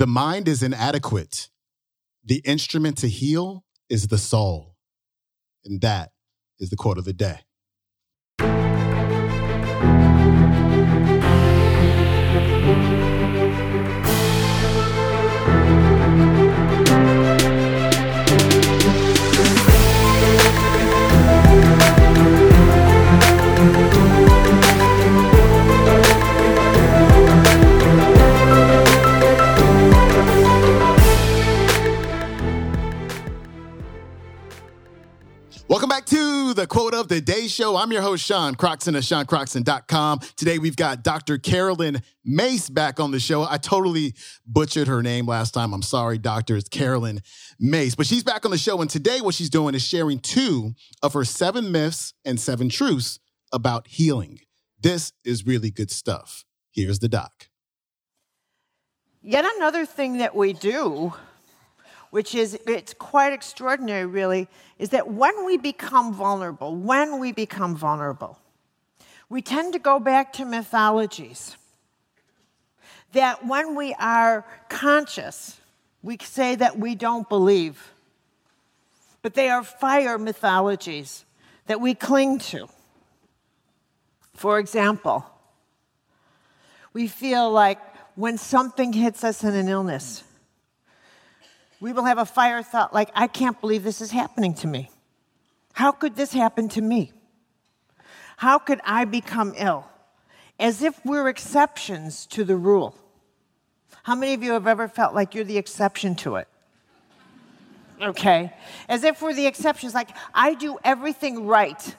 The mind is inadequate. The instrument to heal is the soul. And that is the quote of the day. Quote of the Day Show. I'm your host, Sean Croxton of SeanCroxton.com. Today we've got Dr. Caroline Myss back on the show. I totally butchered her name last time. I'm sorry, Doctor. It's Caroline Myss. But she's back on the show. And today what she's doing is sharing two of her seven myths and seven truths about healing. This is really good stuff. Here's the doc. Yet another thing that we do which is it's quite extraordinary really is that when we become vulnerable when we become vulnerable we tend to go back to mythologies. That when we are conscious we say that we don't believe but they are fire mythologies that we cling to. For example we feel like when something hits us in an illness we will have a fire thought like, I can't believe this is happening to me. How could this happen to me? How could I become ill? As if we're exceptions to the rule. How many of you have ever felt like you're the exception to it? Okay. As if we're the exceptions, like I do everything right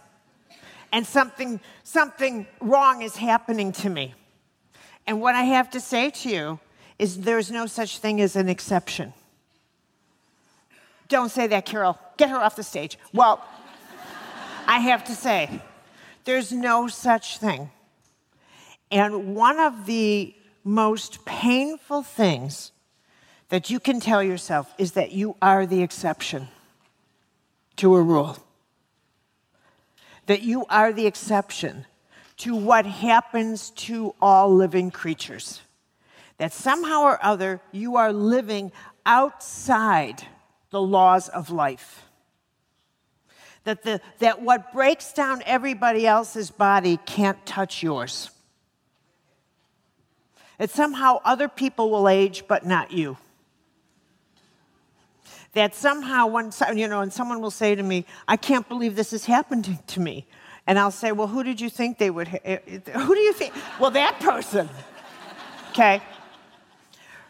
and something, something wrong is happening to me. And what I have to say to you is there's no such thing as an exception. Don't say that, Carol. Get her off the stage. Well, I have to say, there's no such thing. And one of the most painful things that you can tell yourself is that you are the exception to a rule. That you are the exception to what happens to all living creatures. That somehow or other you are living outside the laws of life. That, the, that what breaks down everybody else's body can't touch yours. That somehow other people will age, but not you. That somehow, when, you know, and someone will say to me, I can't believe this is happening to me. And I'll say, Well, who did you think they would? Ha- eh, eh, who do you think? Well, that person. Okay?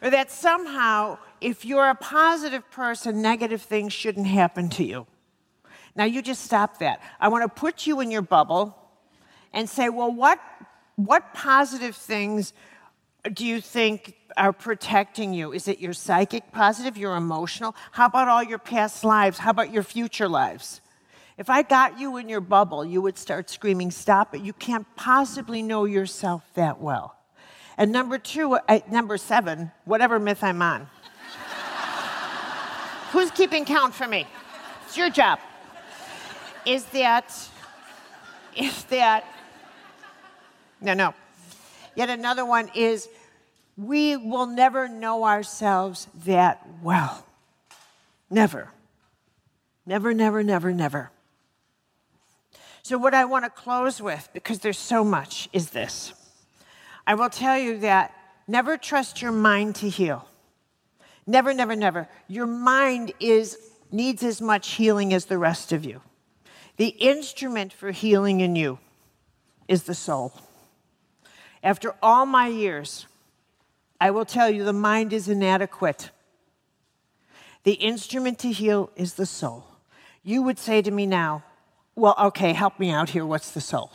Or that somehow if you're a positive person, negative things shouldn't happen to you. Now, you just stop that. I want to put you in your bubble and say, well, what, what positive things do you think are protecting you? Is it your psychic positive, your emotional? How about all your past lives? How about your future lives? If I got you in your bubble, you would start screaming, Stop it. You can't possibly know yourself that well. And number two, uh, number seven, whatever myth I'm on. Who's keeping count for me? It's your job. Is that, is that, no, no. Yet another one is we will never know ourselves that well. Never. Never, never, never, never. So, what I want to close with, because there's so much, is this. I will tell you that never trust your mind to heal. Never, never, never. Your mind is, needs as much healing as the rest of you. The instrument for healing in you is the soul. After all my years, I will tell you the mind is inadequate. The instrument to heal is the soul. You would say to me now, Well, okay, help me out here. What's the soul?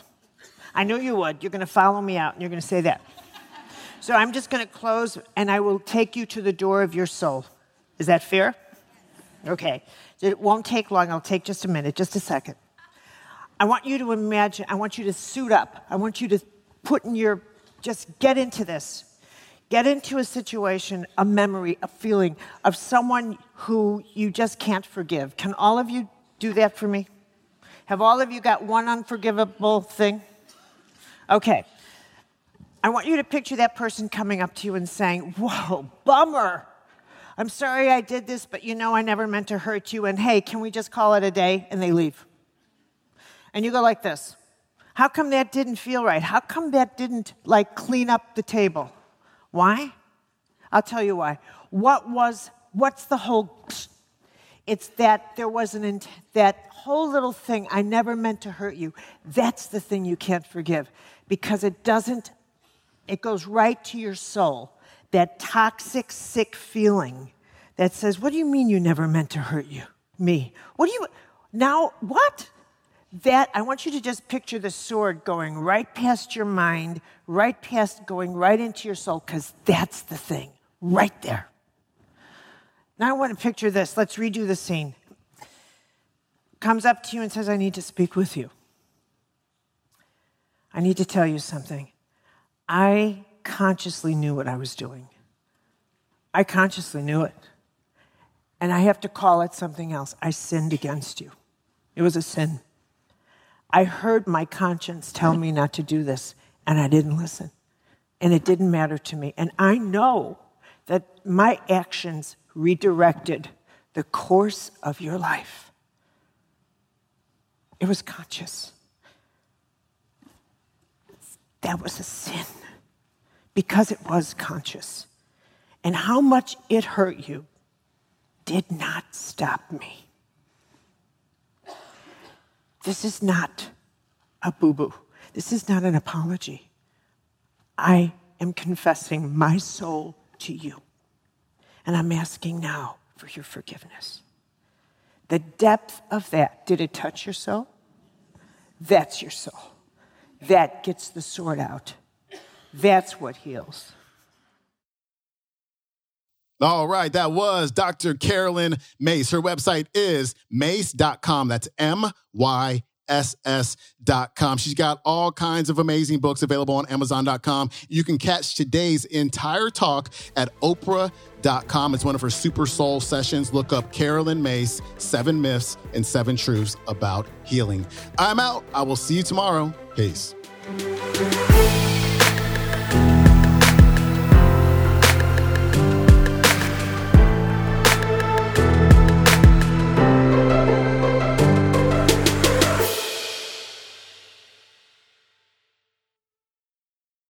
I know you would. You're going to follow me out and you're going to say that. So I'm just going to close and I will take you to the door of your soul. Is that fair? Okay. It won't take long. I'll take just a minute, just a second. I want you to imagine, I want you to suit up. I want you to put in your, just get into this. Get into a situation, a memory, a feeling of someone who you just can't forgive. Can all of you do that for me? Have all of you got one unforgivable thing? Okay. I want you to picture that person coming up to you and saying, Whoa, bummer. I'm sorry I did this, but you know I never meant to hurt you. And hey, can we just call it a day? And they leave. And you go like this How come that didn't feel right? How come that didn't like clean up the table? Why? I'll tell you why. What was, what's the whole, it's that there was an, int- that whole little thing, I never meant to hurt you. That's the thing you can't forgive because it doesn't, it goes right to your soul. That toxic, sick feeling that says, What do you mean you never meant to hurt you? Me. What do you, now, what? That, I want you to just picture the sword going right past your mind, right past, going right into your soul, because that's the thing, right there. Now I want to picture this. Let's redo the scene. Comes up to you and says, I need to speak with you. I need to tell you something. I consciously knew what I was doing. I consciously knew it. And I have to call it something else. I sinned against you. It was a sin. I heard my conscience tell me not to do this, and I didn't listen. And it didn't matter to me. And I know that my actions redirected the course of your life. It was conscious. That was a sin because it was conscious. And how much it hurt you did not stop me. This is not a boo boo. This is not an apology. I am confessing my soul to you. And I'm asking now for your forgiveness. The depth of that, did it touch your soul? That's your soul. That gets the sword out. That's what heals. All right, that was Dr. Caroline Myss. Her website is myss.com. That's M Y ss.com. She's got all kinds of amazing books available on amazon.com. You can catch today's entire talk at oprah.com. It's one of her Super Soul sessions. Look up Caroline Myss, Seven Myths and Seven Truths About Healing. I'm out. I will see you tomorrow. É isso.